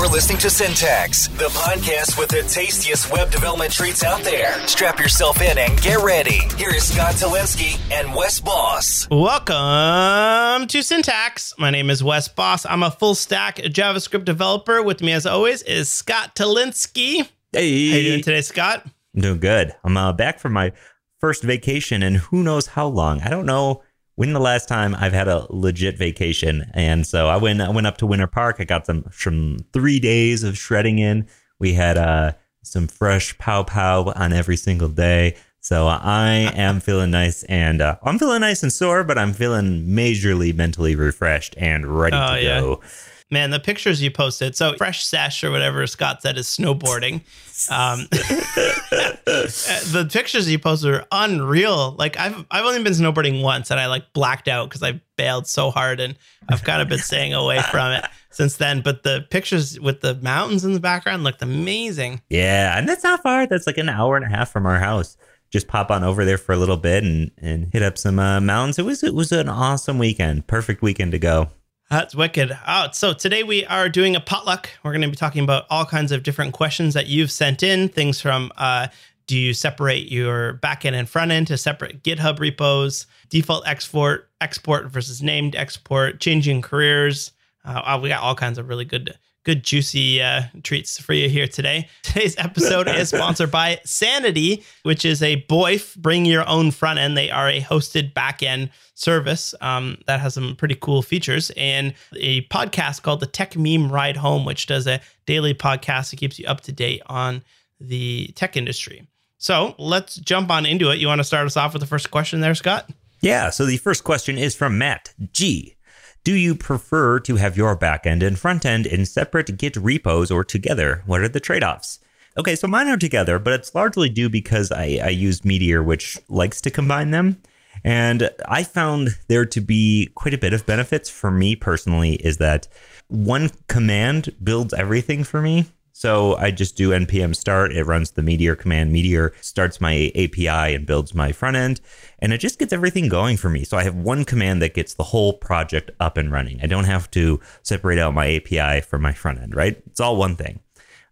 You're listening to Syntax, the podcast with the tastiest web development treats out there. Strap yourself in and get ready. Here is Scott Tolinski and Wes Bos. Welcome to Syntax. My name is Wes Bos. I'm a full stack JavaScript developer. With me, as always, is Scott Tolinski. Hey, How you doing today, Scott? I'm doing good. I'm uh, back from my first vacation, and who knows how long. I don't know when the last time I've had a legit vacation. And so I went I went up to Winter Park. I got some some three days of shredding in. We had uh, some fresh pow pow on every single day. So I am feeling nice, and uh, I'm feeling nice and sore, but I'm feeling majorly mentally refreshed and ready Oh, to yeah. go. Man, the pictures you posted. So, fresh sesh or whatever Scott said is snowboarding. Um, the pictures you posted are unreal. Like I've I've only been snowboarding once, and I like blacked out because I bailed so hard, and I've kind of been staying away from it since then. But the pictures with the mountains in the background looked amazing. Yeah, and that's not far. That's like an hour and a half from our house. Just pop on over there for a little bit and and hit up some uh, mountains. It was it was an awesome weekend. Perfect weekend to go. That's wicked. Oh, so today we are doing a potluck. We're going to be talking about all kinds of different questions that you've sent in. Things from uh, do you separate your backend and front end to separate GitHub repos, default export, export versus named export, changing careers. Uh, we got all kinds of really good, good juicy uh, treats for you here today. Today's episode is sponsored by Sanity, which is a BOIF, bring your own front end. They are a hosted backend service um, that has some pretty cool features and a podcast called the Techmeme Ride Home, which does a daily podcast that keeps you up to date on the tech industry. So let's jump on into it. You want to start us off with the first question there, Scott? Yeah. So the first question is from Matt G. Do you prefer to have your backend and front end in separate Git repos or together? What are the trade offs? Okay, so mine are together, but it's largely due because I, I use Meteor, which likes to combine them. And I found there to be quite a bit of benefits for me personally is that one command builds everything for me. So I just do npm start. It runs the Meteor command. Meteor starts my API and builds my front end, and it just gets everything going for me. So I have one command that gets the whole project up and running. I don't have to separate out my API from my front end, right? It's all one thing.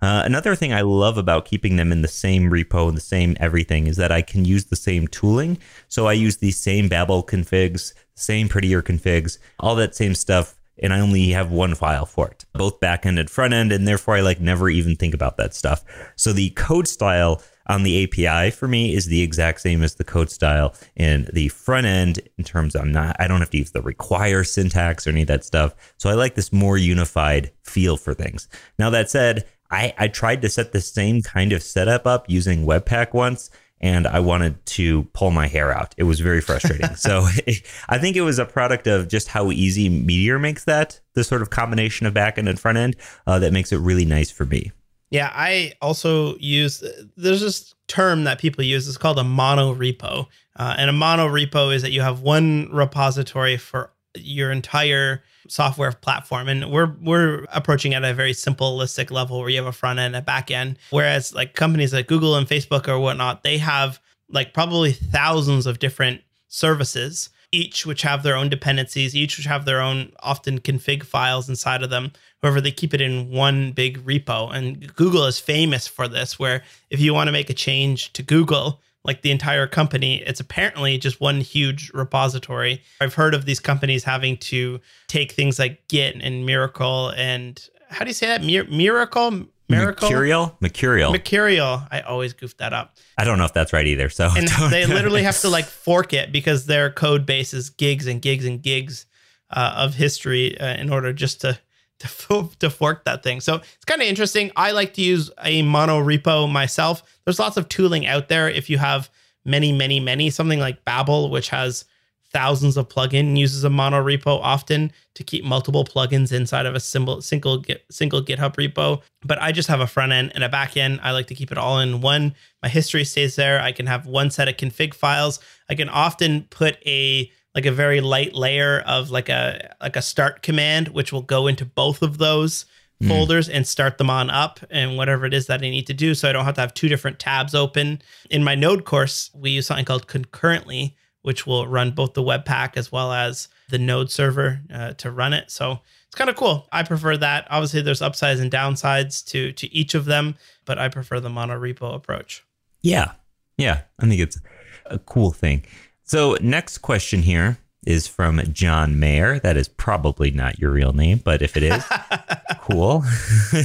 Uh, another thing I love about keeping them in the same repo and the same everything is that I can use the same tooling. So I use the same Babel configs, same prettier configs, all that same stuff, and I only have one file for it, both back end and front end, and therefore I like never even think about that stuff. So the code style on the API for me is the exact same as the code style in the front end in terms of I'm not I don't have to use the require syntax or any of that stuff. So I like this more unified feel for things. Now that said, I, I tried to set the same kind of setup up using Webpack once, and I wanted to pull my hair out. It was very frustrating. so I think it was a product of just how easy Meteor makes that, the sort of combination of back end and front end, uh, that makes it really nice for me. Yeah, I also use there's this term that people use. It's called a mono repo, uh, and a mono repo is that you have one repository for your entire software platform and we're we're approaching at a very simplistic level where you have a front end a back end. Whereas like companies like google and facebook or whatnot they have like probably thousands of different services each which have their own dependencies each which have their own often config files inside of them. However they keep it in one big repo. And google is famous for this where if you want to make a change to google like the entire company. It's apparently just one huge repository. I've heard of these companies having to take things like Git and Miracle and how do you say that? Mir- Miracle? Miracle? Mercurial? Mercurial. Mercurial. I always goof that up. I don't know if that's right either. So And they literally have to like fork it because their code base is gigs and gigs and gigs uh, of history uh, in order just to to, to fork that thing. So it's kind of interesting. I like to use a mono repo myself. There's lots of tooling out there. If you have many, many, many, something like Babel, which has thousands of plugin uses a mono repo often to keep multiple plugins inside of a single single GitHub repo. But I just have a front end and a back end. I like to keep it all in one. My history stays there. I can have one set of config files. I can often put a like a very light layer of like a like a start command, which will go into both of those folders and start them on up and whatever it is that I need to do. So I don't have to have two different tabs open. In my Node course, we use something called concurrently, which will run both the Webpack as well as the Node server uh, to run it. So it's kind of cool. I prefer that. Obviously, there's upsides and downsides to to each of them, but I prefer the monorepo approach. Yeah. Yeah. I think it's a cool thing. So, next question here is from John Mayer. That is probably not your real name, but if it is, cool.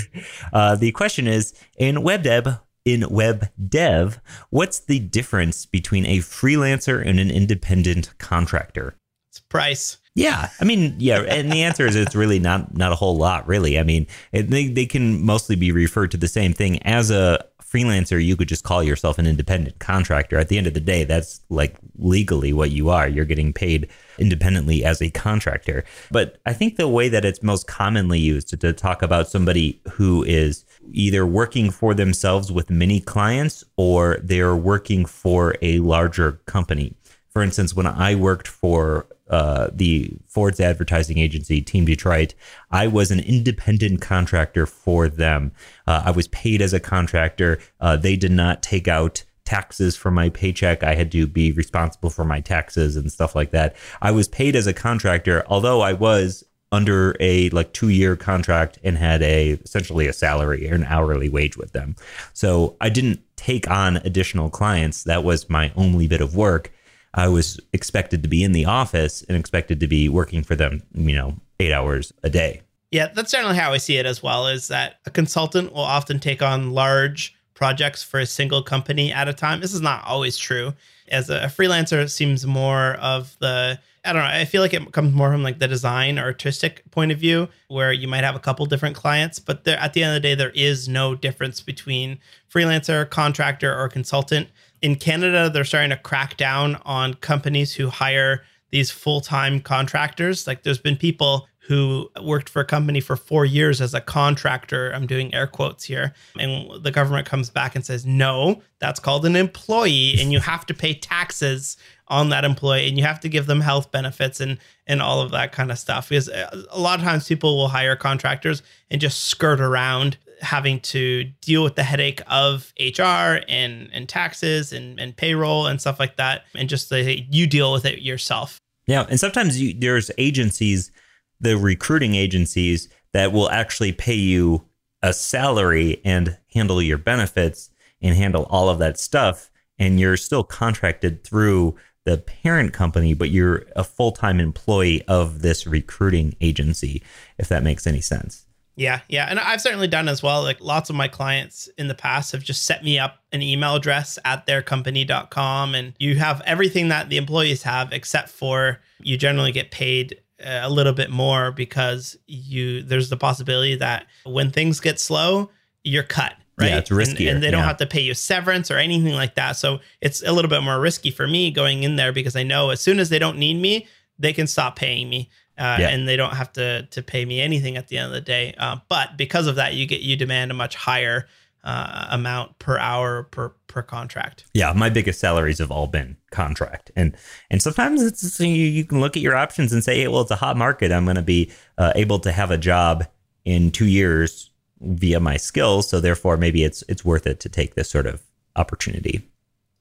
uh, the question is in web dev, in web dev, what's the difference between a freelancer and an independent contractor? It's price. Yeah, I mean, yeah, and the answer is it's really not not a whole lot, really. I mean, it, they they can mostly be referred to the same thing as a freelancer. You could just call yourself an independent contractor. At the end of the day, that's like legally what you are. You're getting paid independently as a contractor. But I think the way that it's most commonly used to, to talk about somebody who is either working for themselves with many clients or they're working for a larger company. For instance, when I worked for uh, the Ford's advertising agency, Team Detroit, I was an independent contractor for them. Uh, I was paid as a contractor. Uh, they did not take out taxes from my paycheck. I had to be responsible for my taxes and stuff like that. I was paid as a contractor, although I was under a like two year contract and had a essentially a salary or an hourly wage with them. So I didn't take on additional clients. That was my only bit of work. I was expected to be in the office and expected to be working for them, you know, eight hours a day. Yeah, that's generally how I see it as well. Is that a consultant will often take on large projects for a single company at a time. This is not always true. As a freelancer, it seems more of the I don't know. I feel like it comes more from like the design artistic point of view, where you might have a couple different clients, but there at the end of the day, there is no difference between freelancer, contractor, or consultant. In Canada, they're starting to crack down on companies who hire these full time contractors. Like there's been people who worked for a company for four years as a contractor. I'm doing air quotes here. And the government comes back and says, no, that's called an employee, and you have to pay taxes on that employee and you have to give them health benefits and and all of that kind of stuff because uh, a lot of times people will hire contractors and just skirt around having to deal with the headache of HR and and taxes and and payroll and stuff like that and just the, you deal with it yourself. Yeah, and sometimes you, there's agencies, the recruiting agencies that will actually pay you a salary and handle your benefits and handle all of that stuff and you're still contracted through the parent company, but you're a full time employee of this recruiting agency, if that makes any sense. Yeah, yeah. And I've certainly done as well. Like lots of my clients in the past have just set me up an email address at theircompany.com and you have everything that the employees have except for you generally get paid uh, a little bit more because you there's the possibility that when things get slow, you're cut right? Yeah, it's riskier. And, and they don't yeah. have to pay you severance or anything like that. So it's a little bit more risky for me going in there because I know as soon as they don't need me, they can stop paying me. Uh, yeah. and they don't have to to pay me anything at the end of the day. Uh, but because of that, you get you demand a much higher uh, amount per hour per per contract. Yeah, my biggest salaries have all been contract, and and sometimes it's you, you can look at your options and say, hey, well, it's a hot market. I'm going to be uh, able to have a job in two years via my skills. So therefore, maybe it's it's worth it to take this sort of opportunity.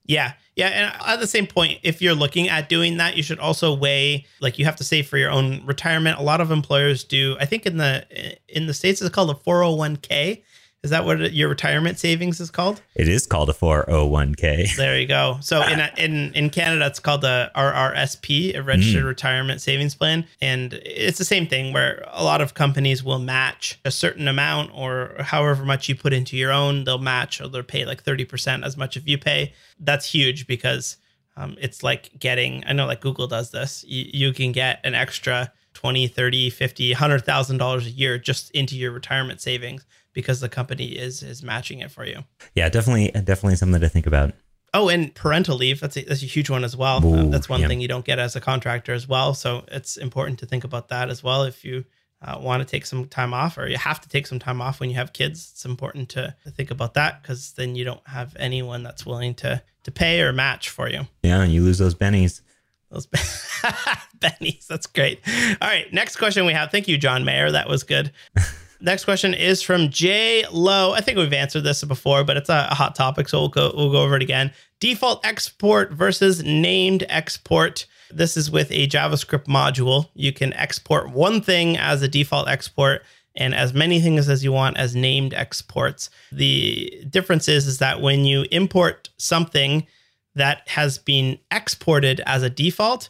Yeah. Yeah. And at the same point, if you're looking at doing that, you should also weigh like you have to save for your own retirement. A lot of employers do. I think in the in the States it's called a 401k. Is that what your retirement savings is called? It is called a 401k. There you go. So in in in Canada, it's called a RRSP, a registered mm. retirement savings plan, and it's the same thing where a lot of companies will match a certain amount or however much you put into your own, they'll match or they'll pay like thirty percent as much if you pay. That's huge because um, it's like getting. I know like Google does this. You, you can get an extra 20 30 50 100000 dollars a year just into your retirement savings because the company is is matching it for you. Yeah, definitely, definitely something to think about. Oh, and parental leave. That's a, that's a huge one as well. Ooh, uh, that's one yeah. thing you don't get as a contractor as well. So it's important to think about that as well. If you uh, want to take some time off or you have to take some time off when you have kids, it's important to, to think about that because then you don't have anyone that's willing to to pay or match for you. Yeah, and you lose those bennies. Those bennies. That's great. All right. Next question we have. Thank you, John Mayer. That was good. Next question is from Jay Lowe. I think we've answered this before, but it's a, a hot topic, so we'll go we'll go over it again. Default export versus named export. This is with a JavaScript module. You can export one thing as a default export and as many things as you want as named exports. The difference is, is that when you import something that has been exported as a default,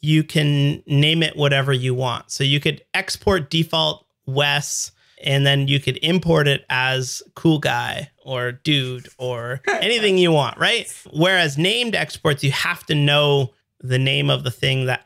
you can name it whatever you want. So you could export default Wes and then you could import it as cool guy or dude or anything you want, right? Whereas named exports, you have to know the name of the thing that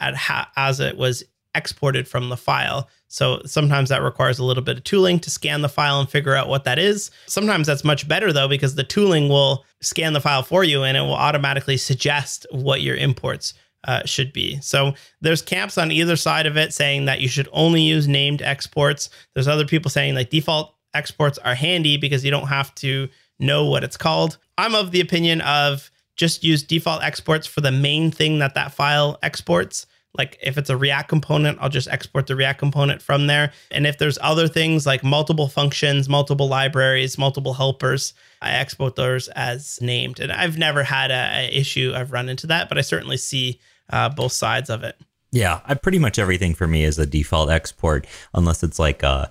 as it was exported from the file. So sometimes that requires a little bit of tooling to scan the file and figure out what that is. Sometimes that's much better though, because the tooling will scan the file for you and it will automatically suggest what your imports uh, should be. So there's camps on either side of it saying that you should only use named exports. There's other people saying like default exports are handy because you don't have to know what it's called. I'm of the opinion of just use default exports for the main thing that that file exports. Like if it's a React component, I'll just export the React component from there. And if there's other things like multiple functions, multiple libraries, multiple helpers, I export those as named. And I've never had a, a issue I've run into that, but I certainly see uh, both sides of it. Yeah, I pretty much everything for me is a default export, unless it's like uh,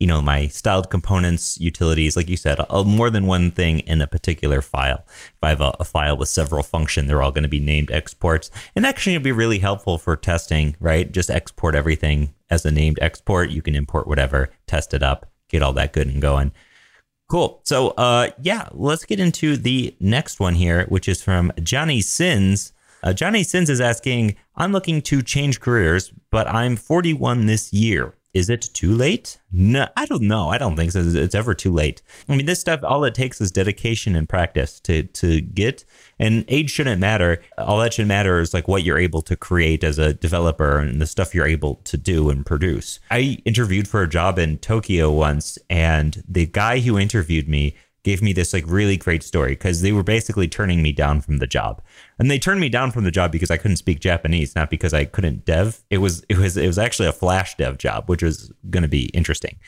you know, my styled components, utilities, like you said, a, more than one thing in a particular file. If I have a, a file with several function, they're all going to be named exports. And actually it'd be really helpful for testing, right? Just export everything as a named export. You can import whatever, test it up, get all that good and going. Cool. So, uh, yeah, let's get into the next one here, which is from Johnny Sins. Uh, Johnny Sins is asking, I'm looking to change careers, but I'm 41 this year is it too late? No, I don't know. I don't think so. It's ever too late. I mean, this stuff, all it takes is dedication and practice to to get. And age shouldn't matter. All that should matter is like what you're able to create as a developer and the stuff you're able to do and produce. I interviewed for a job in Tokyo once, and the guy who interviewed me gave me this like really great story because they were basically turning me down from the job. And they turned me down from the job because I couldn't speak Japanese, not because I couldn't dev. It was it was it was actually a flash dev job, which was going to be interesting.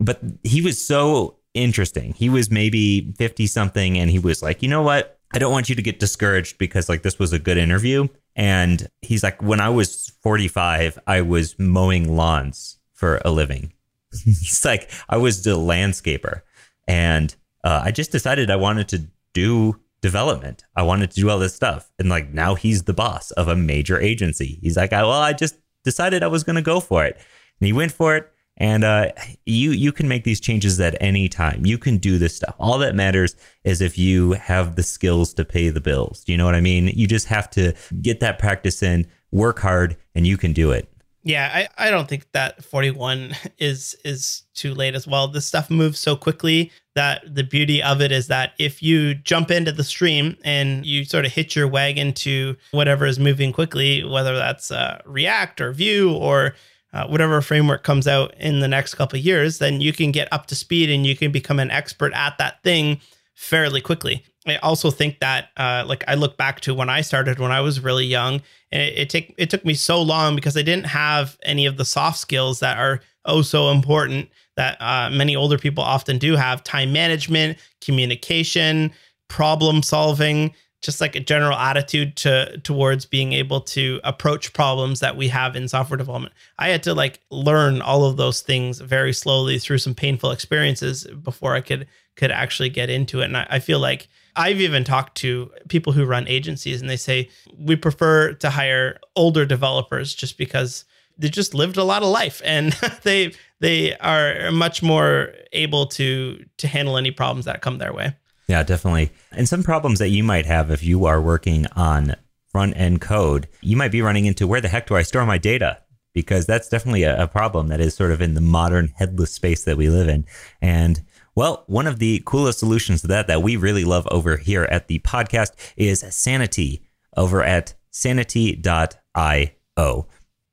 But he was so interesting. He was maybe 50 something and he was like, "You know what? I don't want you to get discouraged because like this was a good interview." And he's like, "When I was 45, I was mowing lawns for a living." he's like, "I was the landscaper." And uh, I just decided I wanted to do development. I wanted to do all this stuff. And like now he's the boss of a major agency. He's like, well, I just decided I was going to go for it. And he went for it. And uh, you you can make these changes at any time. You can do this stuff. All that matters is if you have the skills to pay the bills. Do you know what I mean? You just have to get that practice in, work hard, and you can do it. Yeah, I, I don't think that 41 is is too late as well. This stuff moves so quickly that the beauty of it is that if you jump into the stream and you sort of hit your wagon to whatever is moving quickly, whether that's uh, React or Vue or uh, whatever framework comes out in the next couple years, then you can get up to speed and you can become an expert at that thing fairly quickly. I also think that, uh, like, I look back to when I started when I was really young, and it, it take it took me so long because I didn't have any of the soft skills that are oh so important that uh, many older people often do have: time management, communication, problem solving, just like a general attitude to towards being able to approach problems that we have in software development. I had to like learn all of those things very slowly through some painful experiences before I could could actually get into it. And I, I feel like I've even talked to people who run agencies and they say we prefer to hire older developers just because they just lived a lot of life and they they are much more able to to handle any problems that come their way. Yeah, definitely. And some problems that you might have if you are working on front end code, you might be running into where the heck do I store my data? Because that's definitely a, a problem that is sort of in the modern headless space that we live in. And well, one of the coolest solutions to that that we really love over here at the podcast is Sanity over at sanity.io.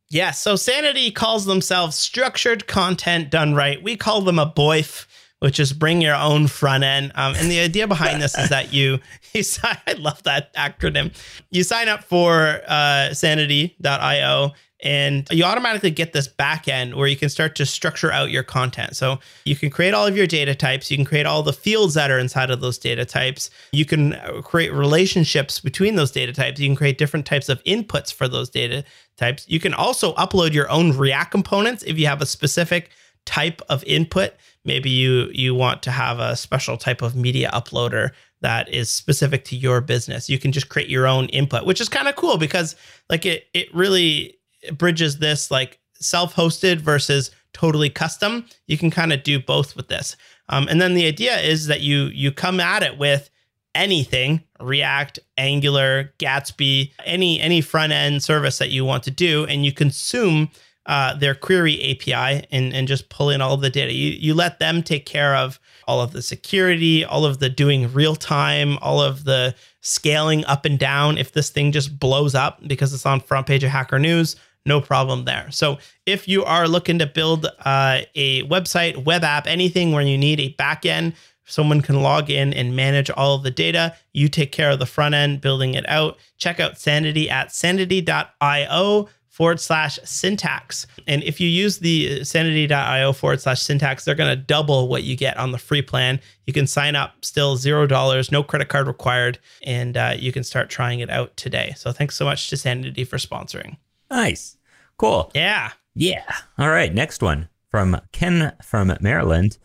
Yeah, so Sanity calls themselves structured content done right. We call them a BOIF, which is bring your own front end. Um, and the idea behind this is that you, you I love that acronym. You sign up for uh, sanity.io and you automatically get this backend where you can start to structure out your content. So you can create all of your data types, you can create all the fields that are inside of those data types, you can uh, create relationships between those data types, you can create different types of inputs for those data types. You can also upload your own React components if you have a specific type of input. Maybe you you want to have a special type of media uploader that is specific to your business. You can just create your own input, which is kind of cool because like it it really bridges this like self-hosted versus totally custom. You can kind of do both with this. Um, and then the idea is that you you come at it with anything react angular gatsby any any front end service that you want to do and you consume uh, their query api and, and just pull in all the data you, you let them take care of all of the security all of the doing real time all of the scaling up and down if this thing just blows up because it's on front page of hacker news no problem there. So if you are looking to build uh, a website, web app, anything where you need a backend, someone can log in and manage all of the data. You take care of the front end, building it out. Check out Sanity at sanity.io forward slash syntax. And if you use the sanity.io forward slash syntax, they're going to double what you get on the free plan. You can sign up still zero dollars, no credit card required, and uh, you can start trying it out today. So thanks so much to Sanity for sponsoring. Nice. Cool. Yeah. Yeah. All right. Next one from Ken from Maryland.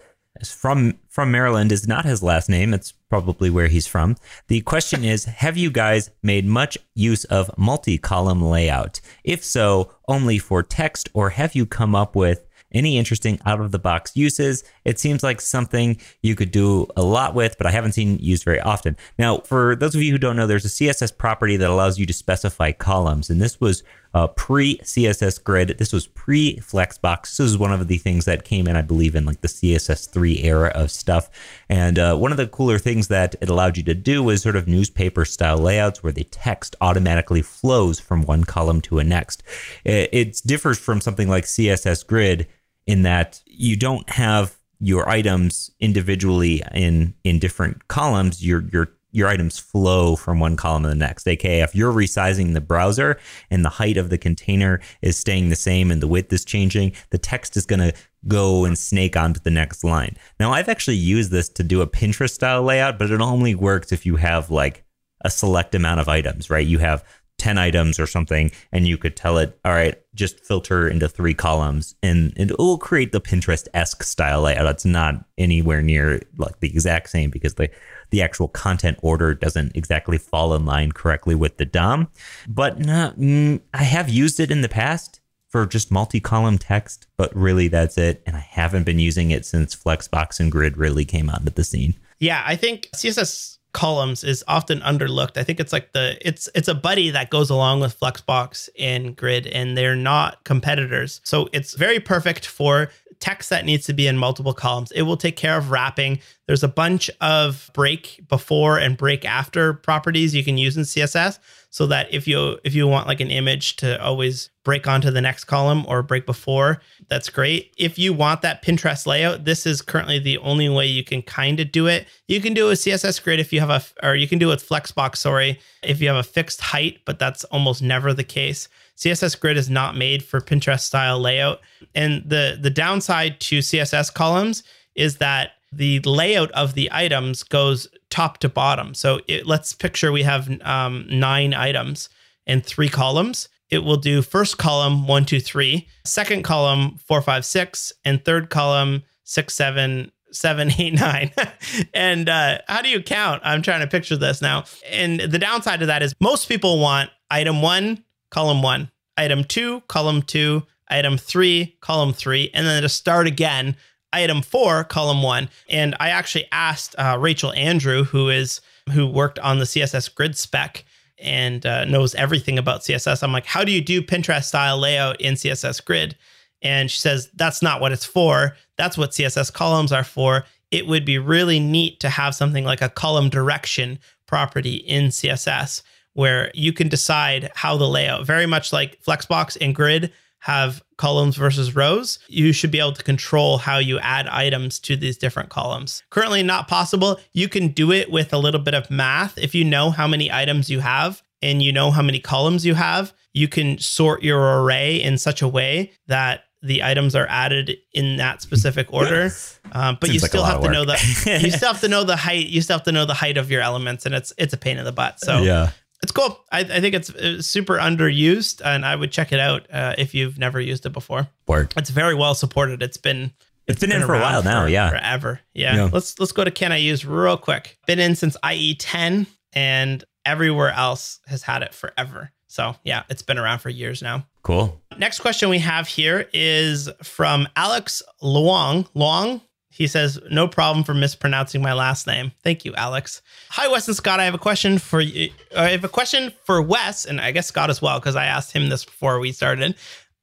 From from Maryland is not his last name. It's probably where he's from. The question is, have you guys made much use of multi-column layout? If so, only for text or have you come up with any interesting out of the box uses. It seems like something you could do a lot with, but I haven't seen used very often. Now, for those of you who don't know, there's a CSS property that allows you to specify columns, and this was uh, pre CSS grid. This was pre Flexbox. This is one of the things that came in, I believe, in like the CSS3 era of stuff. And uh, one of the cooler things that it allowed you to do was sort of newspaper style layouts where the text automatically flows from one column to a next. It, it differs from something like CSS grid in that you don't have your items individually in in different columns. Your your your items flow from one column to the next. AKA, if you're resizing the browser and the height of the container is staying the same and the width is changing, the text is going to go and snake onto the next line. Now, I've actually used this to do a Pinterest style layout, but it only works if you have like a select amount of items, right? You have 10 items or something and you could tell it all right just filter into three columns and it will create the pinterest-esque style layout. It's not anywhere near like the exact same because the the actual content order doesn't exactly fall in line correctly with the dom but mm, i have used it in the past for just multi-column text but really that's it and i haven't been using it since flexbox and grid really came onto the scene. Yeah i think css columns is often underlooked. I think it's like the it's it's a buddy that goes along with Flexbox and Grid and they're not competitors. So it's very perfect for text that needs to be in multiple columns. It will take care of wrapping. There's a bunch of break before and break after properties you can use in CSS so that if you if you want like an image to always break onto the next column or break before, that's great. If you want that Pinterest layout, this is currently the only way you can kind of do it. You can do a CSS grid if you have a or you can do it with Flexbox, sorry, if you have a fixed height, but that's almost never the case. CSS grid is not made for Pinterest style layout. And the the downside to CSS columns is that the layout of the items goes top to bottom. So it, let's picture we have um, nine items and three columns. It will do first column one, two, three, second column four, five, six, and third column six, seven, seven, eight, nine. and uh, how do you count? I'm trying to picture this now. And the downside of that is most people want item one, column one, item two, column two, item three, column three, and then to start again item four, column one. And I actually asked uh, Rachel Andrew, who is who worked on the CSS grid spec and uh, knows everything about CSS. I'm like, how do you do Pinterest style layout in CSS grid? And she says that's not what it's for. That's what CSS columns are for. It would be really neat to have something like a column direction property in CSS where you can decide how the layout, very much like Flexbox and Grid have columns versus rows, you should be able to control how you add items to these different columns. Currently not possible. You can do it with a little bit of math. If you know how many items you have and you know how many columns you have, you can sort your array in such a way that the items are added in that specific order. Um, but Seems you still lot have to know the you still have to know the height. You still have to know the height of your elements, and it's it's a pain in the butt. So yeah. It's cool. I, I think it's uh, super underused, and I would check it out uh, if you've never used it before. Word. It's very well supported. It's been It's been in for a while now, for- yeah. forever. Yeah. Yeah. Let's let's go to can I use real quick. Been in since IE 10 and everywhere else has had it forever. So yeah, it's been around for years now. Cool. Next question we have here is from Alex Luong. Luong. He says, no problem for mispronouncing my last name. Thank you, Alex. Hi, Wes and Scott. I have a question for you. I have a question for Wes, and I guess Scott as well, because I asked him this before we started.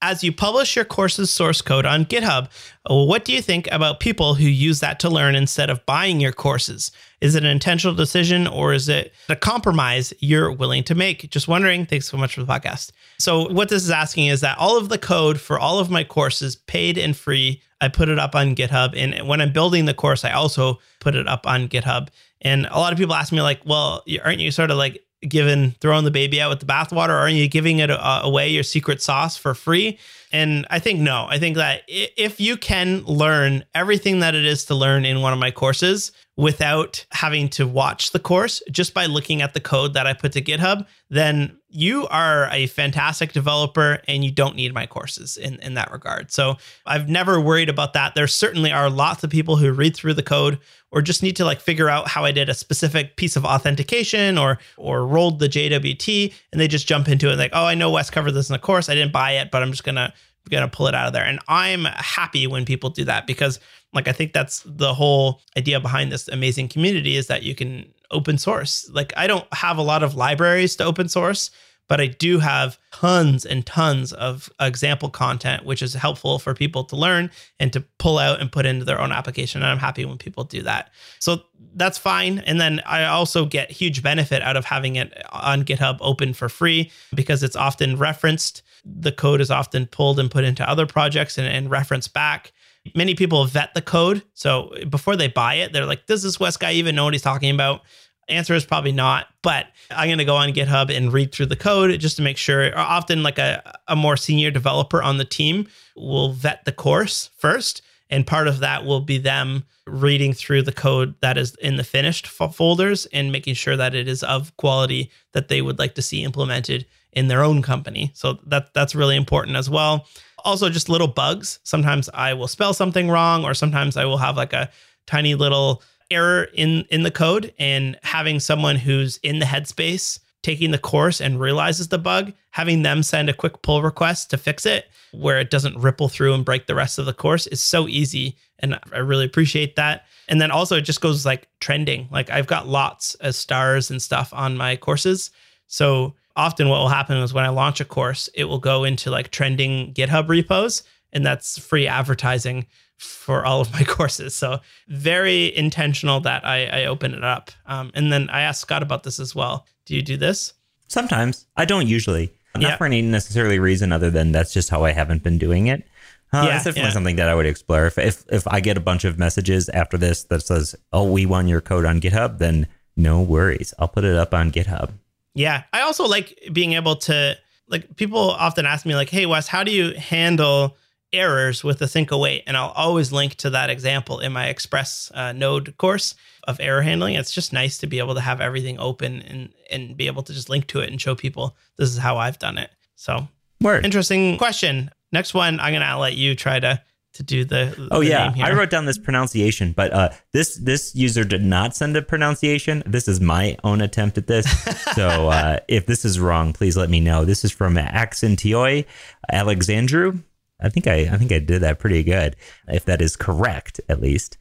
As you publish your course's source code on GitHub, uh, what do you think about people who use that to learn instead of buying your courses? Is it an intentional decision or is it a compromise you're willing to make? Just wondering. Thanks so much for the podcast. So, what this is asking is that all of the code for all of my courses, paid and free, I put it up on GitHub. And when I'm building the course, I also put it up on GitHub. And a lot of people ask me, like, well, aren't you sort of like given throwing the baby out with the bathwater? Aren't you giving it uh, away your secret sauce for free? And I think no. I think that if you can learn everything that it is to learn in one of my courses without having to watch the course, just by looking at the code that I put to GitHub, then you are a fantastic developer and you don't need my courses in, in that regard. So I've never worried about that. There certainly are lots of people who read through the code or just need to like figure out how I did a specific piece of authentication or or rolled the JWT and they just jump into it like, oh, I know Wes covered this in the course. I didn't buy it, but I'm just gonna gonna pull it out of there. And I'm happy when people do that because like I think that's the whole idea behind this amazing community is that you can open source. Like I don't have a lot of libraries to open source, but I do have tons and tons of example content, which is helpful for people to learn and to pull out and put into their own application. And I'm happy when people do that. So that's fine. And then I also get huge benefit out of having it on GitHub open for free because it's often referenced. The code is often pulled and put into other projects and, and referenced back. Many people vet the code. So before they buy it, they're like, does this Wes guy even know what he's talking about? Answer is probably not, but I'm going to go on GitHub and read through the code just to make sure. Often, like a, a more senior developer on the team will vet the course first. And part of that will be them reading through the code that is in the finished fo- folders and making sure that it is of quality that they would like to see implemented in their own company. So that that's really important as well. Also, just little bugs. Sometimes I will spell something wrong, or sometimes I will have like a tiny little error in in the code and having someone who's in the headspace taking the course and realizes the bug having them send a quick pull request to fix it where it doesn't ripple through and break the rest of the course is so easy and i really appreciate that. And then also it just goes like trending. Like i've got lots of stars and stuff on my courses. So often what will happen is when i launch a course it will go into like trending github repos and that's free advertising for all of my courses. So very intentional that I, I open it up. Um, and then I asked Scott about this as well. Do you do this? Sometimes. I don't usually. Not Yeah. for any necessarily reason other than that's just how I haven't been doing it. Uh, Yeah, it's definitely yeah. something that I would explore. If, if if I get a bunch of messages after this that says, "Oh, we want your code on GitHub," then no worries. I'll put it up on GitHub. Yeah. I also like being able to like people often ask me like, "Hey Wes, how do you handle errors with async await?" And I'll always link to that example in my Express uh, Node course of error handling. It's just nice to be able to have everything open and and be able to just link to it and show people this is how I've done it. So Word. interesting question. Next one, I'm gonna let you try to to do the. Oh the yeah, name here. I wrote down this pronunciation, but uh, this this user did not send a pronunciation. This is my own attempt at this. so uh, if this is wrong, please let me know. This is from Accentioy Alexandru. I think I I think I did that pretty good. If that is correct, at least.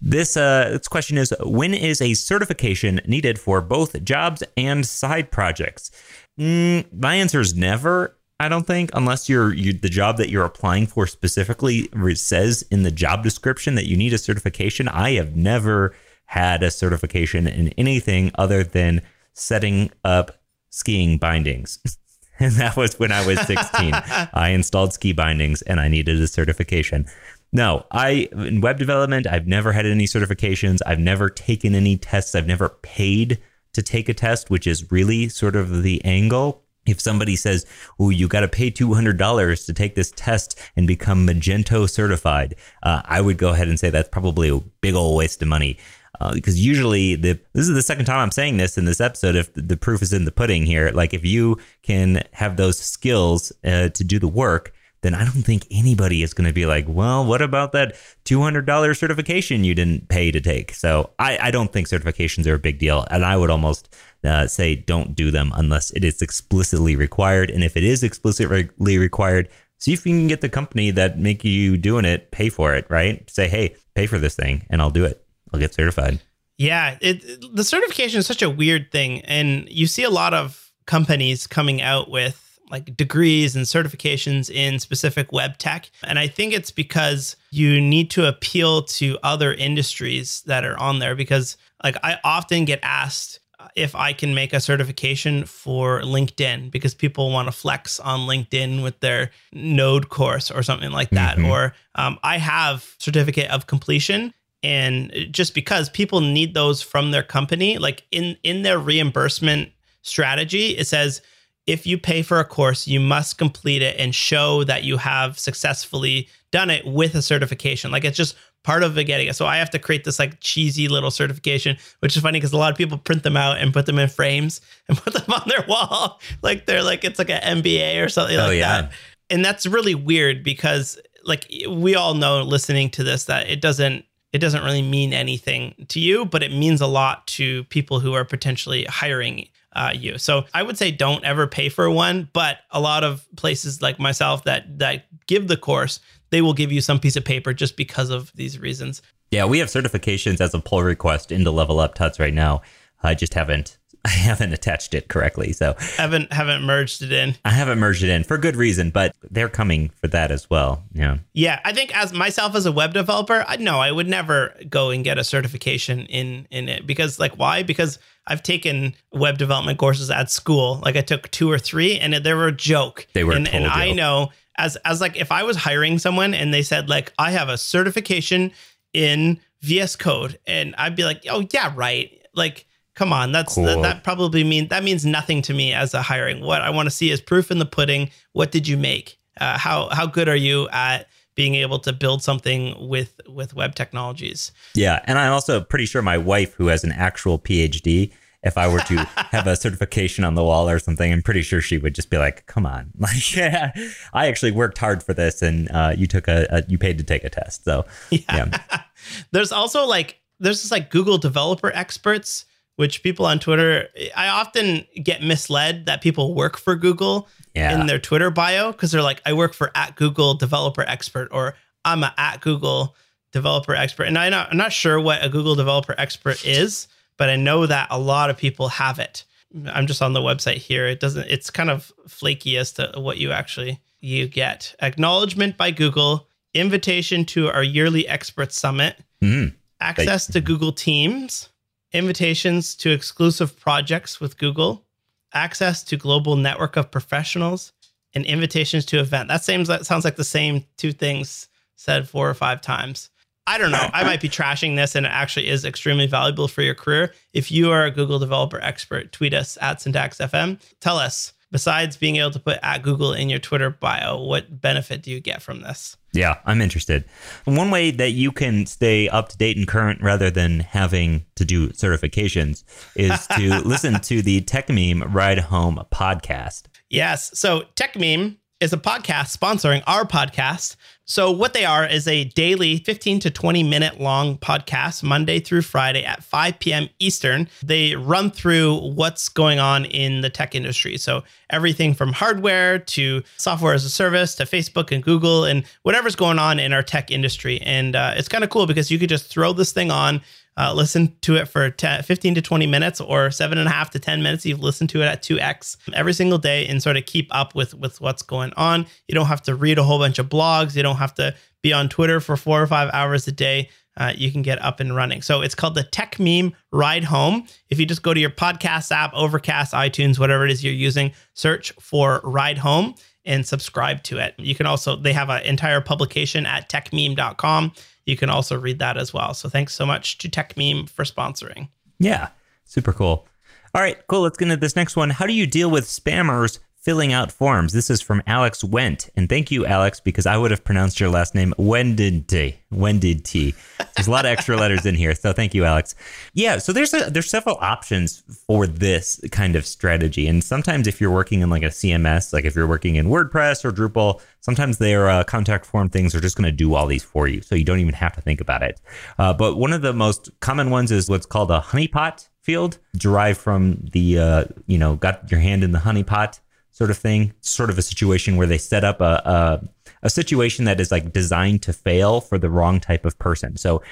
This uh this question is when is a certification needed for both jobs and side projects? Mm, my answer is never. I don't think unless you're you, the job that you're applying for specifically says in the job description that you need a certification. I have never had a certification in anything other than setting up skiing bindings. And that was when I was 16. I installed ski bindings and I needed a certification. No, I in web development, I've never had any certifications. I've never taken any tests. I've never paid to take a test, which is really sort of the angle. If somebody says, "Oh, you got to pay two hundred dollars to take this test and become Magento certified," uh, I would go ahead and say that's probably a big old waste of money. Uh, because usually the this is the second time I'm saying this in this episode. If the proof is in the pudding here, like if you can have those skills uh, to do the work, then I don't think anybody is going to be like, well, what about that $200 certification you didn't pay to take? So I, I don't think certifications are a big deal. And I would almost uh, say don't do them unless it is explicitly required. And if it is explicitly required, see if you can get the company that make you doing it pay for it, right? Say, hey, pay for this thing and I'll do it. I'll get certified. Yeah, it, the certification is such a weird thing. And you see a lot of companies coming out with like degrees and certifications in specific web tech. And I think it's because you need to appeal to other industries that are on there because like I often get asked if I can make a certification for LinkedIn because people want to flex on LinkedIn with their node course or something like that. Mm-hmm. Or um, I have certificate of completion and just because people need those from their company like in in their reimbursement strategy it says if you pay for a course, you must complete it and show that you have successfully done it with a certification. Like it's just part of the getting it. So I have to create this like cheesy little certification, which is funny because a lot of people print them out and put them in frames and put them on their wall. Like they're like it's like an MBA or something oh, like yeah. that. And that's really weird because like we all know listening to this that it doesn't it doesn't really mean anything to you, but it means a lot to people who are potentially hiring uh, you. So I would say don't ever pay for one, but a lot of places like myself that that give the course, they will give you some piece of paper just because of these reasons. Yeah, we have certifications as a pull request into Level Up Tuts right now. I just haven't I haven't attached it correctly. So haven't haven't merged it in. I haven't merged it in for good reason, but they're coming for that as well. Yeah. Yeah, I think as myself as a web developer, I no, I would never go and get a certification in in it because like why? Because I've taken web development courses at school. Like I took two or three, and they were a joke. They were, and, and I know as as like if I was hiring someone and they said like I have a certification in VS Code, and I'd be like, oh yeah, right. Like, come on, that's cool. that, that probably mean that means nothing to me as a hiring. What I want to see is proof in the pudding. What did you make? Uh, how how good are you at being able to build something with with web technologies. Yeah, and I'm also pretty sure my wife, who has an actual PhD, if I were to have a certification on the wall or something, I'm pretty sure she would just be like, "Come on, like, yeah, I actually worked hard for this, and uh, you took a, a, you paid to take a test." So, yeah. yeah. there's also like there's this like Google developer experts which people on Twitter, I often get misled that people work for Google yeah. in their Twitter bio because they're like, I work for at Google developer expert or I'm a at Google developer expert. And I'm not, I'm not sure what a Google developer expert is, but I know that a lot of people have it. I'm just on the website here. It doesn't, it's kind of flaky as to what you actually you get. Acknowledgement by Google, invitation to our yearly expert summit, mm. access to Google Teams, invitations to exclusive projects with Google, access to global network of professionals, and invitations to event. That seems that sounds like the same two things said four or five times. I don't know. I might be trashing this and it actually is extremely valuable for your career. If you are a Google developer expert, tweet us at SyntaxFM. Tell us besides being able to put at Google in your Twitter bio, what benefit do you get from this? Yeah, I'm interested. One way that you can stay up to date and current rather than having to do certifications is to listen to the Techmeme Ride Home podcast. Yes. So, Techmeme is a podcast sponsoring our podcast. So, what they are is a daily 15 to 20 minute long podcast, Monday through Friday at 5 p.m. Eastern. They run through what's going on in the tech industry. So, everything from hardware to software as a service to Facebook and Google and whatever's going on in our tech industry. And uh, it's kind of cool because you could just throw this thing on uh, listen to it for 10, 15 to 20 minutes or seven and a half to 10 minutes. You've listened to it at 2x every single day and sort of keep up with, with what's going on. You don't have to read a whole bunch of blogs. You don't have to be on Twitter for four or five hours a day. Uh, you can get up and running. So it's called the Techmeme Ride Home. If you just go to your podcast app, Overcast, iTunes, whatever it is you're using, search for Ride Home and subscribe to it. You can also, they have an entire publication at techmeme.com you can also read that as well. So thanks so much to Techmeme for sponsoring. Yeah, super cool. All right, cool. Let's get into this next one. How do you deal with spammers filling out forms? This is from Alex Went. And thank you, Alex, because I would have pronounced your last name Wendid Wendid There's a lot of extra letters in here. So thank you, Alex. Yeah, so there's a, there's several options for this kind of strategy. And sometimes if you're working in like a CMS, like if you're working in WordPress or Drupal, sometimes their uh, contact form things are just going to do all these for you. So you don't even have to think about it. Uh, but one of the most common ones is what's called a honeypot field, derived from the, uh, you know, got your hand in the honeypot sort of thing. Sort of a situation where they set up a, a, a situation that is like designed to fail for the wrong type of person. So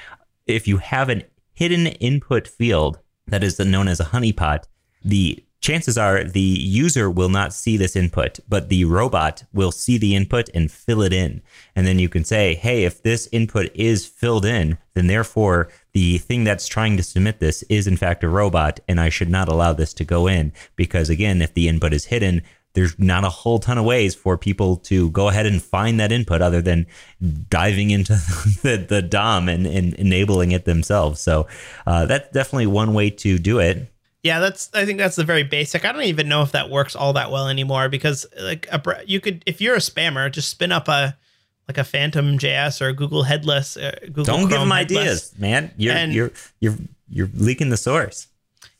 if you have an hidden input field that is known as a honeypot, the chances are the user will not see this input, but the robot will see the input and fill it in. And then you can say, hey, if this input is filled in, then therefore the thing that's trying to submit this is in fact a robot, and I should not allow this to go in. Because again, if the input is hidden, there's not a whole ton of ways for people to go ahead and find that input other than diving into the, the DOM and, and enabling it themselves. So uh, that's definitely one way to do it. Yeah, that's. I think that's the very basic. I don't even know if that works all that well anymore because like a, you could, if you're a spammer, just spin up a like a Phantom JS or a Google Headless. Uh, Google don't Chrome give them headless. ideas, man. You're And- you're you're you're leaking the source.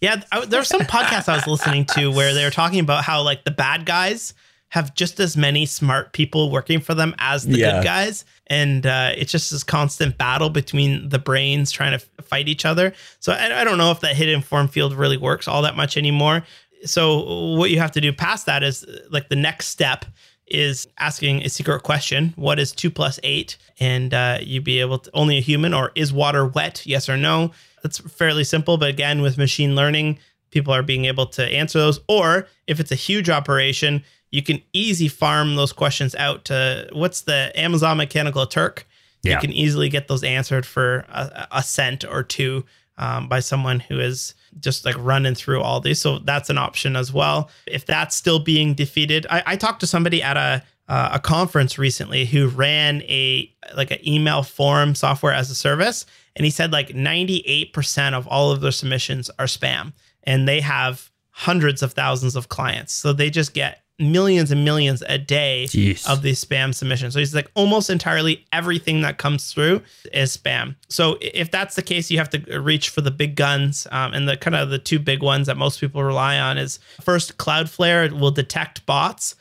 Yeah, I, there was some podcasts I was listening to where they were talking about how like the bad guys have just as many smart people working for them as the Yeah. good guys, and uh, it's just this constant battle between the brains trying to fight each other. So I, I don't know if that hidden form field really works all that much anymore. So what you have to do past that is like the next step is asking a secret question what is 2 plus 8 and uh, you be able to only a human or is water wet yes or no that's fairly simple but again with machine learning people are being able to answer those or if it's a huge operation you can easy farm those questions out to what's the amazon mechanical turk Yeah. you can easily get those answered for a, a cent or two um, by someone who is just like running through all these. So that's an option as well. If that's still being defeated, I, I talked to somebody at a uh, a conference recently who ran a like an email form software as a service, and he said like ninety eight percent of all of their submissions are spam, and they have hundreds of thousands of clients, so they just get millions and millions a day Jeez. of these spam submissions. So he's like almost entirely everything that comes through is spam. So if that's the case, you have to reach for the big guns. Um, and the kind of the two big ones that most people rely on is first Cloudflare will detect bots.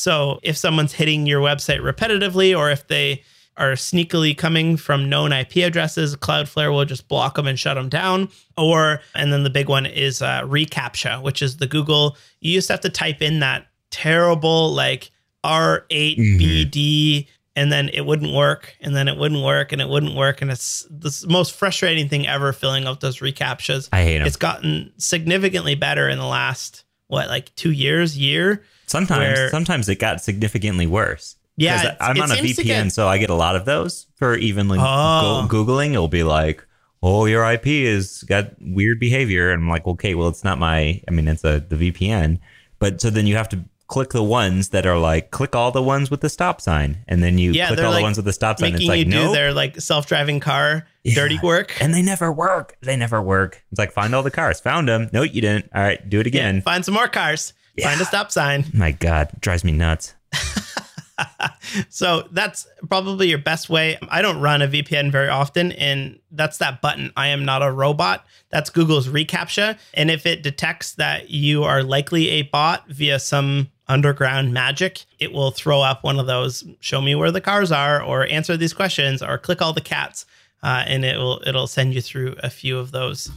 So if someone's hitting your website repetitively, or if they are sneakily coming from known IP addresses, Cloudflare will just block them and shut them down. Or, and then the big one is uh, reCAPTCHA, which is the Google. You used to have to type in that terrible like R8BD and then it wouldn't work and then it wouldn't work and it wouldn't work. And it's the most frustrating thing ever filling out those reCAPTCHAs. I hate 'em. It's gotten significantly better in the last, what, like two years, year? Sometimes, where- sometimes it got significantly worse. Yeah, I'm on a VPN, get- so I get a lot of those for even like Oh. go- googling. It'll be like, "Oh, your IP has got weird behavior," and I'm like, "Okay, well, it's not my. I mean, it's a the VPN." But so then you have to click the ones that are like click all the ones with the stop sign, and then you Yeah, click they're all like the ones with the stop sign. It's like no, their like self-driving car dirty work. and they never work. They never work. It's like find all the cars. Found them. No, you didn't. All right, do it Yeah, again. find some more cars. Find a stop sign. My God, drives me nuts. So that's probably your best way. I don't run a VPN very often, and that's that button. I am not a robot. That's Google's reCAPTCHA. And if it detects that you are likely a bot via some underground magic, it will throw up one of those show me where the cars are, or answer these questions, or click all the cats. Uh, and it will it'll send you through a few of those.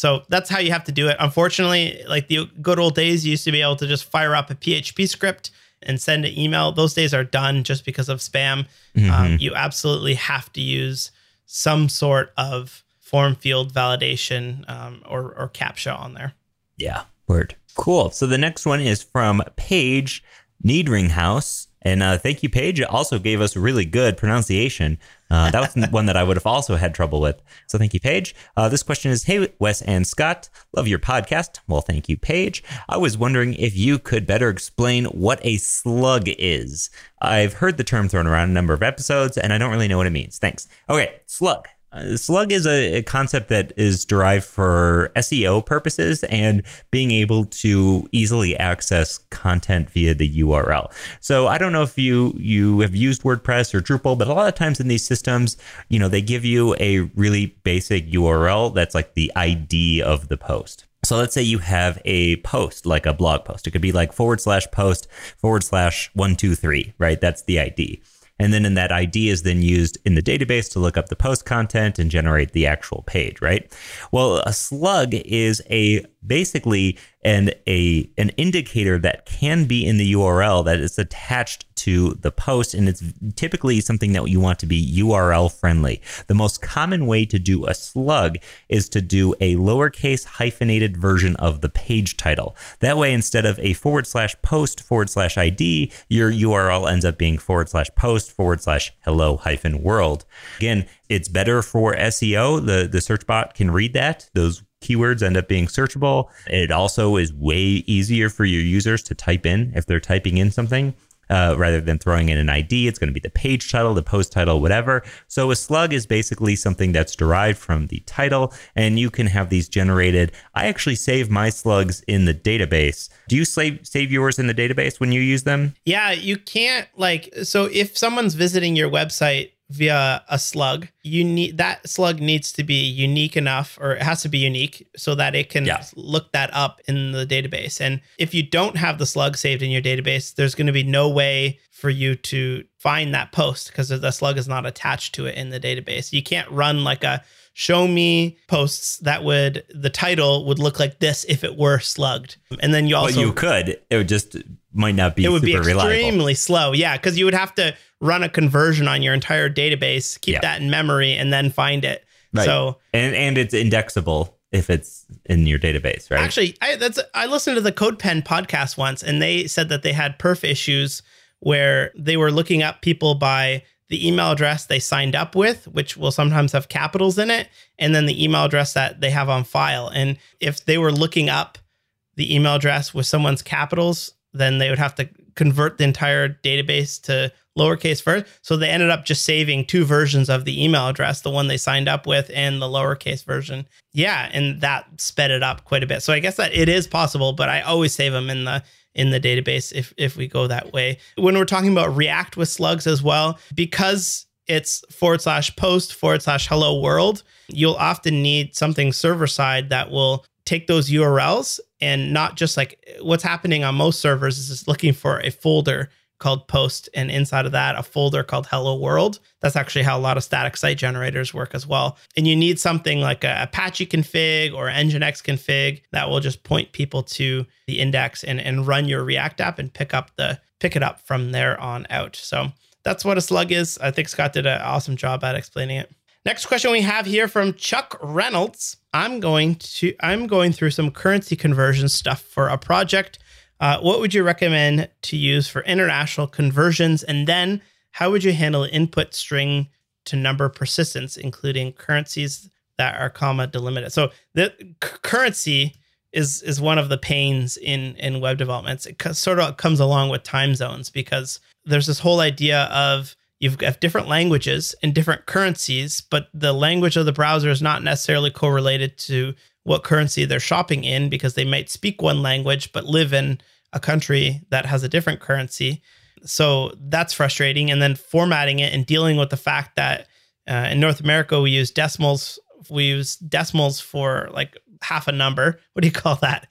So that's how you have to do it. Unfortunately, like the good old days, you used to be able to just fire up a PHP script and send an email. Those days are done just because of spam. Um, you absolutely have to use some sort of form field validation um, or, or CAPTCHA on there. Yeah. Word. Cool. So the next one is from Paige Niedringhaus. And uh, thank you, Paige. Also gave us really good pronunciation. Uh, that was one that I would have also had trouble with. So thank you, Paige. Uh, this question is Hey, Wes and Scott. Love your podcast. Well, thank you, Paige. I was wondering if you could better explain what a slug is. I've heard the term thrown around a number of episodes, and I don't really know what it means. Thanks. Okay, slug. Uh, Slug is a, a, concept that is derived for SEO purposes and being able to easily access content via the URL. So I don't know if you you have used WordPress or Drupal, but a lot of times in these systems, you know, they give you a really basic URL that's like the ID of the post. So let's say you have a post, like a blog post. It could be like forward slash post forward slash one, two, three, right? That's the ID. And then in that ID is then used in the database to look up the post content and generate the actual page, right? Well, a slug is a basically an a an indicator that can be in the URL that is attached to the post and it's typically something that you want to be URL friendly. The most common way to do a slug is to do a lowercase hyphenated version of the page title. That way instead of a forward slash post forward slash ID, your URL ends up being forward slash post forward slash hello hyphen world. Again, it's better for SEO. The the search bot can read that. Those keywords end up being searchable. It also is way easier for your users to type in if they're typing in something. Uh, rather than throwing in an ID, it's going to be the page title, the post title, whatever. So a slug is basically something that's derived from the title, and you can have these generated. I actually save my slugs in the database. Do you save save yours in the database when you use them? Yeah, you can't like so if someone's visiting your website via a slug you need that slug needs to be unique enough or it has to be unique so that it can yeah. look that up in the database and if you don't have the slug saved in your database there's going to be no way for you to find that post because the slug is not attached to it in the database you can't run like a show me posts that would the title would look like this if it were slugged and then you also well, you could it would just might not be it would be extremely reliable. slow yeah because you would have to run a conversion on your entire database keep yeah. that in memory and then find it right. so and and it's indexable if it's in your database right actually i that's i listened to the codepen podcast once and they said that they had perf issues where they were looking up people by the email address they signed up with, which will sometimes have capitals in it, and then the email address that they have on file. And if they were looking up the email address with someone's capitals, then they would have to convert the entire database to lowercase first. So they ended up just saving two versions of the email address, the one they signed up with and the lowercase version. Yeah, and that sped it up quite a bit. So I guess that it is possible, but I always save them in the in the database if if we go that way. When we're talking about React with slugs as well, because it's forward slash post forward slash hello world, you'll often need something server side that will take those URLs and not just like what's happening on most servers is just looking for a folder called post and inside of that a folder called hello world. That's actually how a lot of static site generators work as well. And you need something like a apache config or nginx config that will just point people to the index and, and run your react app and pick up the pick it up from there on out. So that's what a slug is. I think scott did an awesome job at explaining it. Next question we have here from chuck reynolds. I'm going to i'm going through some currency conversion stuff for a project uh, what would you recommend to use for international conversions? And then how would you handle input string to number persistence, including currencies that are comma delimited? So the c- currency is is one of the pains in in web developments. It sort of comes along with time zones because there's this whole idea of you've got different languages and different currencies, but the language of the browser is not necessarily correlated to what currency they're shopping in because they might speak one language but live in a country that has a different currency. So that's frustrating. And then formatting it and dealing with the fact that uh, in North America we use decimals. We use decimals for like half a number. What do you call that?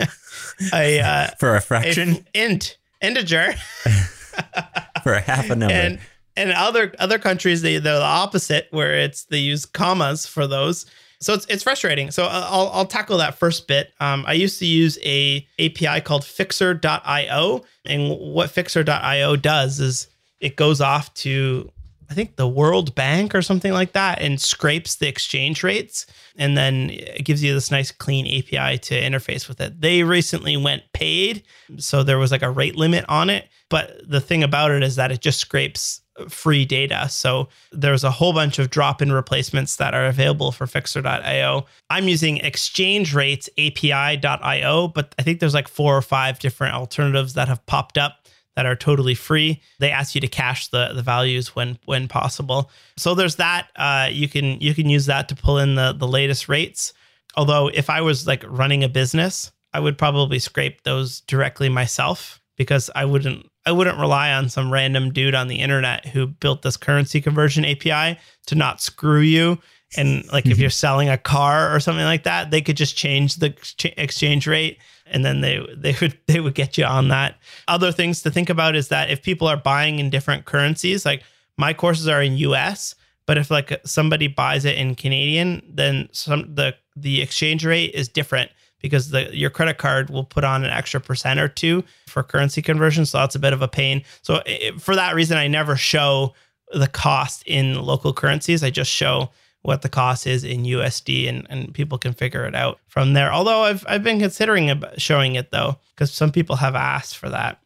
a uh, for a fraction, a int, integer. for a half a number. And and other other countries they they're the opposite where it's they use commas for those so it's, it's frustrating. So uh, I'll, I'll tackle that first bit. Um, I used to use a API called Fixer.io, and what Fixer.io does is it goes off to I think the World Bank or something like that and scrapes the exchange rates and then it gives you this nice clean API to interface with it. They recently went paid, so there was like a rate limit on it, but the thing about it is that it just scrapes free data. So there's a whole bunch of drop-in replacements that are available for Fixer.io. I'm using Exchange Rates API.io, but I think there's like four or five different alternatives that have popped up that are totally free. They ask you to cache the the values when when possible. So there's that. Uh, you can you can use that to pull in the the latest rates. Although if I was like running a business, I would probably scrape those directly myself because I wouldn't I wouldn't rely on some random dude on the internet who built this currency conversion API to not screw you. And like if mm-hmm. you're selling a car or something like that, they could just change the exchange rate and then they they would they would get you on that. Other things to think about is that if people are buying in different currencies, like my courses are in US, but if like somebody buys it in Canadian, then some the the exchange rate is different because the your credit card will put on an extra percent or two for currency conversion. So that's a bit of a pain. So it, for that reason, I never show the cost in local currencies. I just show what the cost is in USD and, and people can figure it out from there. Although I've I've been considering showing it though, because some people have asked for that.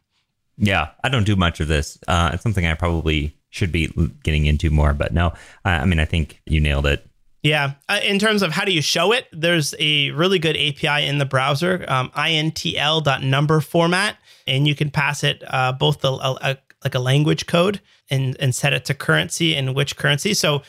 Yeah, I don't do much of this. Uh, it's something I probably should be getting into more, but no, I, I mean I think you nailed it. Yeah. Uh, in terms of how do you show it, there's a really good API in the browser, um, intl.number format, and you can pass it uh, both the, a, a, like a language code and, and set it to currency and which currency. So uh,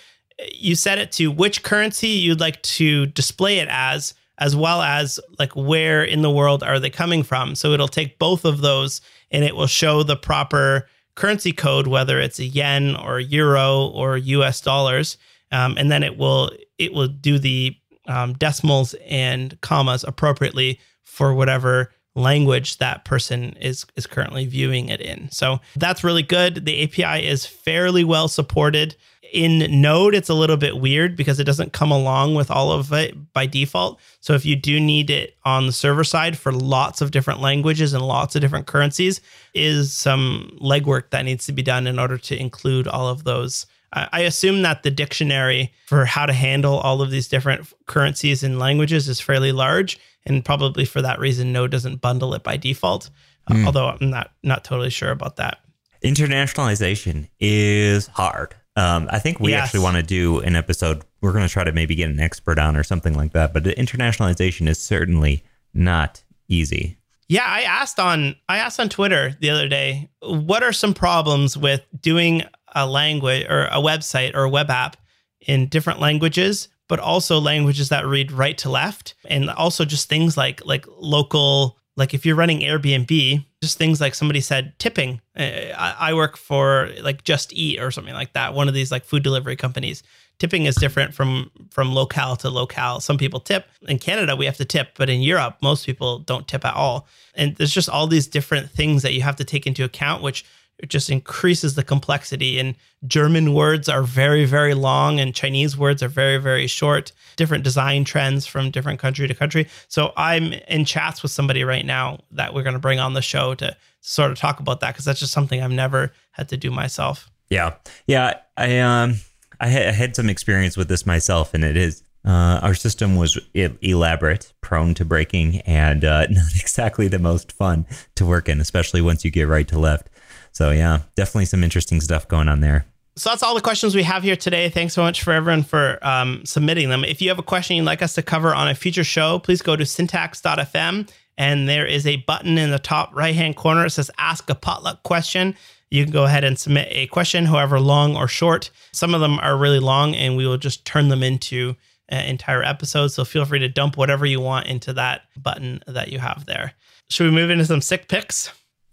you set it to which currency you'd like to display it as, as well as like where in the world are they coming from. So it'll take both of those and it will show the proper currency code, whether it's a yen or euro or US dollars um, and then it will it will do the um, decimals and commas appropriately for whatever language that person is is currently viewing it in. So that's really good. The API is fairly well supported. In Node, it's a little bit weird because it doesn't come along with all of it by default. So if you do need it on the server side for lots of different languages and lots of different currencies, is some legwork that needs to be done in order to include all of those I assume that the dictionary for how to handle all of these different currencies and languages is fairly large, and probably for that reason, Node doesn't bundle it by default. Mm. Uh, although I'm not not totally sure about that. Internationalization is hard. Um, I think we yes. actually want to do an episode. We're going to try to maybe get an expert on or something like that. But internationalization is certainly not easy. Yeah, I asked on I asked on Twitter the other day, what are some problems with doing a language or a website or a web app in different languages, but also languages that read right to left, and also just things like like local. Like if you're running Airbnb, just things like somebody said tipping. Uh, I work for like Just Eat or something like that, one of these like food delivery companies. Tipping is different from from locale to locale. Some people tip. In Canada, we have to tip, but in Europe, most people don't tip at all. And there's just all these different things that you have to take into account, which it just increases the complexity. And German words are very, very long, and Chinese words are very, very short. Different design trends from different country to country. So I'm in chats with somebody right now that we're going to bring on the show to sort of talk about that because that's just something I've never had to do myself. Yeah, yeah. I um, I had some experience with this myself, and it is uh, our system was elaborate, prone to breaking, and uh, not exactly the most fun to work in, especially once you get right to left. So yeah, definitely some interesting stuff going on there. So that's all the questions we have here today. Thanks so much for everyone for um, submitting them. If you have a question you'd like us to cover on a future show, please go to syntax.fm and there is a button in the top right hand corner. It says Ask a Potluck Question. You can go ahead and submit a question, however long or short. Some of them are really long, and we will just turn them into uh, entire episodes. So feel free to dump whatever you want into that button that you have there. Should we move into some sick picks?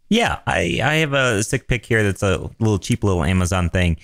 Yeah, I, I have a sick pick here that's a little cheap little Amazon thing.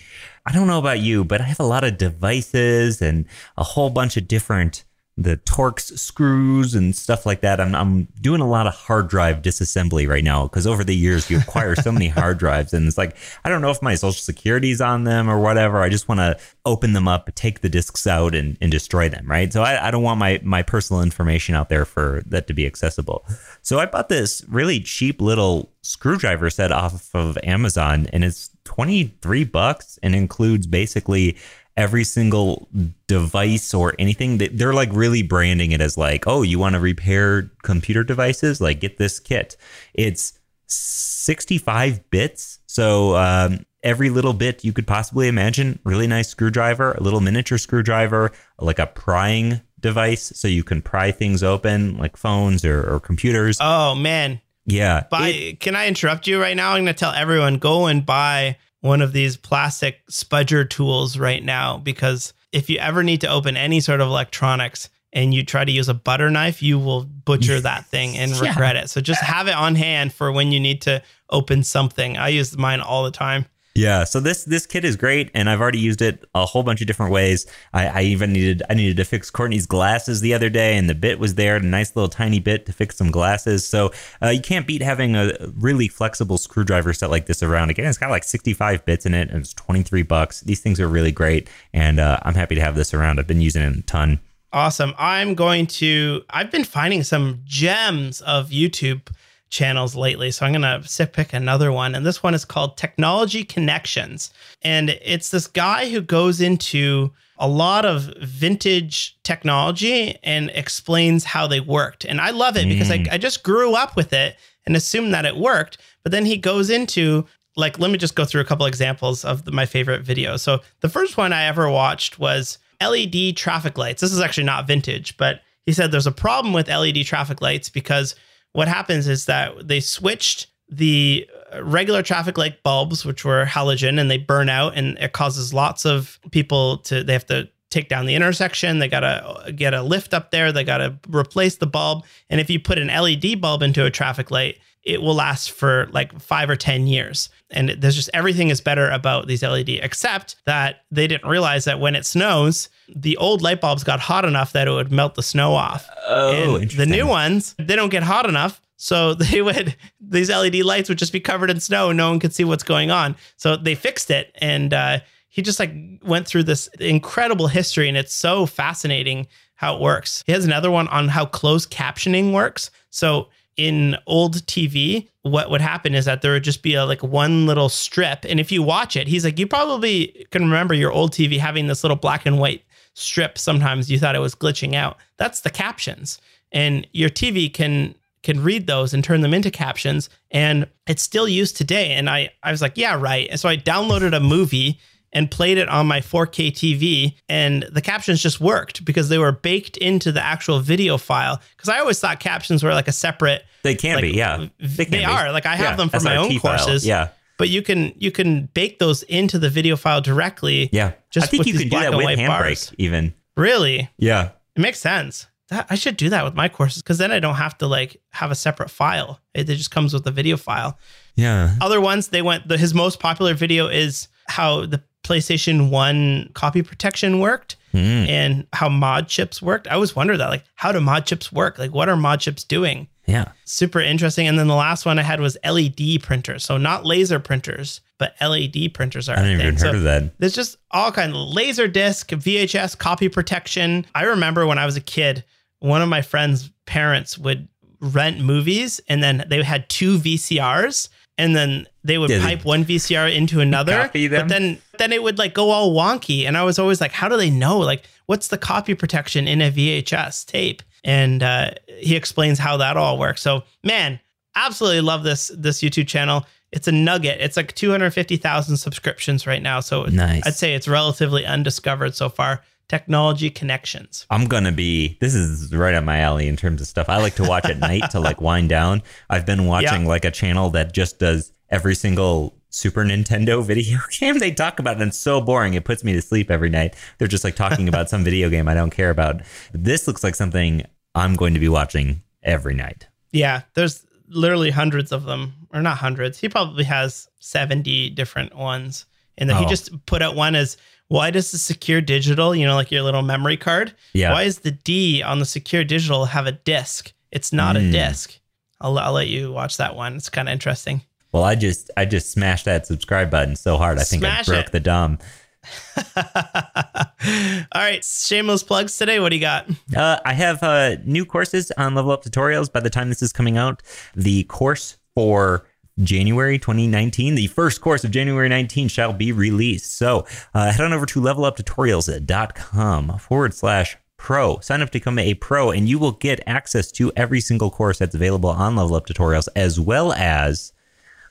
I don't know about you, but I have a lot of devices and a whole bunch of different the Torx screws and stuff like that. I'm, I'm doing a lot of hard drive disassembly right now because over the years you acquire so many hard drives and it's like I don't know if my social security's on them or whatever. I just want to open them up, take the disks out, and, and destroy them. Right. So I, I don't want my my personal information out there for that to be accessible. So I bought this really cheap little screwdriver set off of Amazon and it's 23 bucks and includes basically every single device or anything that they're like really branding it as like, oh, you want to repair computer devices? Like get this kit. It's 65 bits. So um, every little bit you could possibly imagine. Really nice screwdriver, a little miniature screwdriver, like a prying device so you can pry things open like phones or, or computers. Oh man. Yeah. Buy. It- can I interrupt you right now? I'm going to tell everyone go and buy one of these plastic spudger tools right now because if you ever need to open any sort of electronics and you try to use a butter knife, you will butcher that thing and Yeah. regret it. So just have it on hand for when you need to open something. I use mine all the time. Yeah, so this this kit is great, and I've already used it a whole bunch of different ways. I, I even needed I needed to fix Courtney's glasses the other day, and the bit was there, a nice little tiny bit to fix some glasses. So uh, you can't beat having a really flexible screwdriver set like this around. Again, it's got like 65 bits in it, and it's 23 bucks. These things are really great, and uh, I'm happy to have this around. I've been using it a ton. Awesome. I'm going to, I've been finding some gems of YouTube channels lately. So I'm going to pick another one. And this one is called Technology Connections. And it's this guy who goes into a lot of vintage technology and explains how they worked. And I love it because I, mm. I just grew up with it and assumed that it worked. But then he goes into like, let me just go through a couple examples of the, my favorite videos. So the first one I ever watched was LED traffic lights. This is actually not vintage, but he said there's a problem with LED traffic lights because what happens is that they switched the uh, regular traffic light bulbs, which were halogen, and they burn out, and it causes lots of people to they have to take down the intersection. They gotta uh, get a lift up there. They gotta replace the bulb, and if you put an LED bulb into a traffic light, it will last for like five or 10 years. And there's just everything is better about these LED, except that they didn't realize that when it snows, the old light bulbs got hot enough that it would melt the snow off. Oh, and the new ones, they don't get hot enough. So they would, these LED lights would just be covered in snow and no one could see what's going on. So they fixed it. And uh, he just like went through this incredible history and it's so fascinating how it works. He has another one on how closed captioning works. So in old TV, what would happen is that there would just be a like one little strip. And if you watch it, he's like, you probably can remember your old TV having this little black and white strip. Sometimes you thought it was glitching out. That's the captions. And your TV can can read those and turn them into captions. And it's still used today. And I, I was like, yeah, right. And so I downloaded a movie and played it on my 4K TV, and the captions just worked because they were baked into the actual video file. Because I always thought captions were like a separate. They can like, be, yeah. They, can be. are like I have Yeah, them for my own SRT file. courses. Yeah. But you can you can bake those into the video file directly. Yeah. Just I think you can do that with Handbrake bars. even. Really, Yeah. it makes sense. That, I should do that with my courses because then I don't have to like have a separate file. It, it just comes with the video file. Yeah. Other ones, they went. The, his most popular video is how the PlayStation One copy protection worked Mm. and how mod chips worked. I always wondered that, like, how do mod chips work? Like, what are mod chips doing? Yeah. Super interesting. And then the last one I had was LED printers. So not laser printers, but LED printers are. I haven't even thing. heard So of that. there's just all kind of laser disc, VHS copy protection. I remember when I was a kid, one of my friends' parents would rent movies and then they had two VCRs and then they would they pipe one VCR into another. copy them? But then then it would like go all wonky. And I was always like, how do they know? Like, what's the copy protection in a VHS tape? And uh, he explains how that all works. So man, absolutely love this this YouTube channel. It's a nugget. It's like 250,000 subscriptions right now. So Nice. I'd say it's relatively undiscovered so far. Technology connections. I'm gonna be. This is right up my alley in terms of stuff I like to watch at night to like wind down. I've been watching Yeah. like a channel that just does every single Super Nintendo video game they talk about, it and it's so boring. It puts me to sleep every night. They're just like talking about some video game I don't care about. This looks like something I'm going to be watching every night. Yeah, there's literally hundreds of them, or not hundreds. He probably has 70 different ones. And then he Oh. just put out one as why does the secure digital, you know, like your little memory card, Yeah. why is the D on the secure digital have a disc? It's not a Mm. disc. I'll, I'll let you watch that one. It's kind of interesting. Well, I just I just smashed that subscribe button so hard I think Smash I broke it. the dumb. All right, shameless plugs today. What do you got? Uh, I have uh, new courses on Level Up Tutorials by the time this is coming out. The course for January 2019, the first course of January 19 shall be released. So uh, head on over to leveluptutorials.com forward slash pro. Sign up to become a pro, and you will get access to every single course that's available on Level Up Tutorials, as well as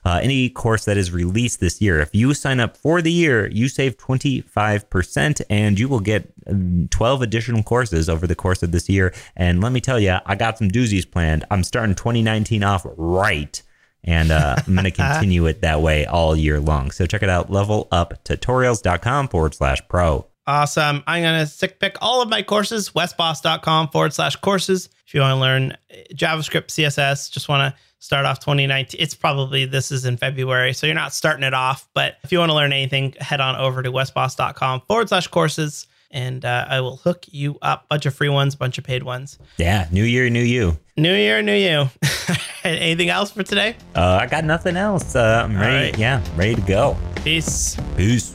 uh, any course that is released this year. If you sign up for the year, you save 25% and you will get um, 12 additional courses over the course of this year. And let me tell you, I got some doozies planned. I'm starting 2019 off right. And uh, I'm going to continue it that way all year long. So check it out, leveluptutorials.com forward slash pro. Awesome. I'm going to stick pick all of my courses, wesbos.com forward slash courses. If you want to learn JavaScript, CSS, just want to start off 2019. It's probably this is in February, so you're not starting it off. But if you want to learn anything, head on over to wesbos.com forward slash courses and uh, I will hook you up. Bunch of free ones, bunch of paid ones. Yeah, new year, new you. New year, new you. Anything else for today? Uh, I got nothing else. Uh, I'm ready. Right. Yeah, ready to go. Peace. Peace.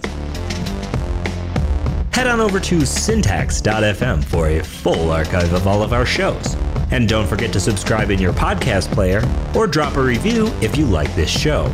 Head on over to syntax.fm for a full archive of all of our shows. And don't forget to subscribe in your podcast player or drop a review if you like this show.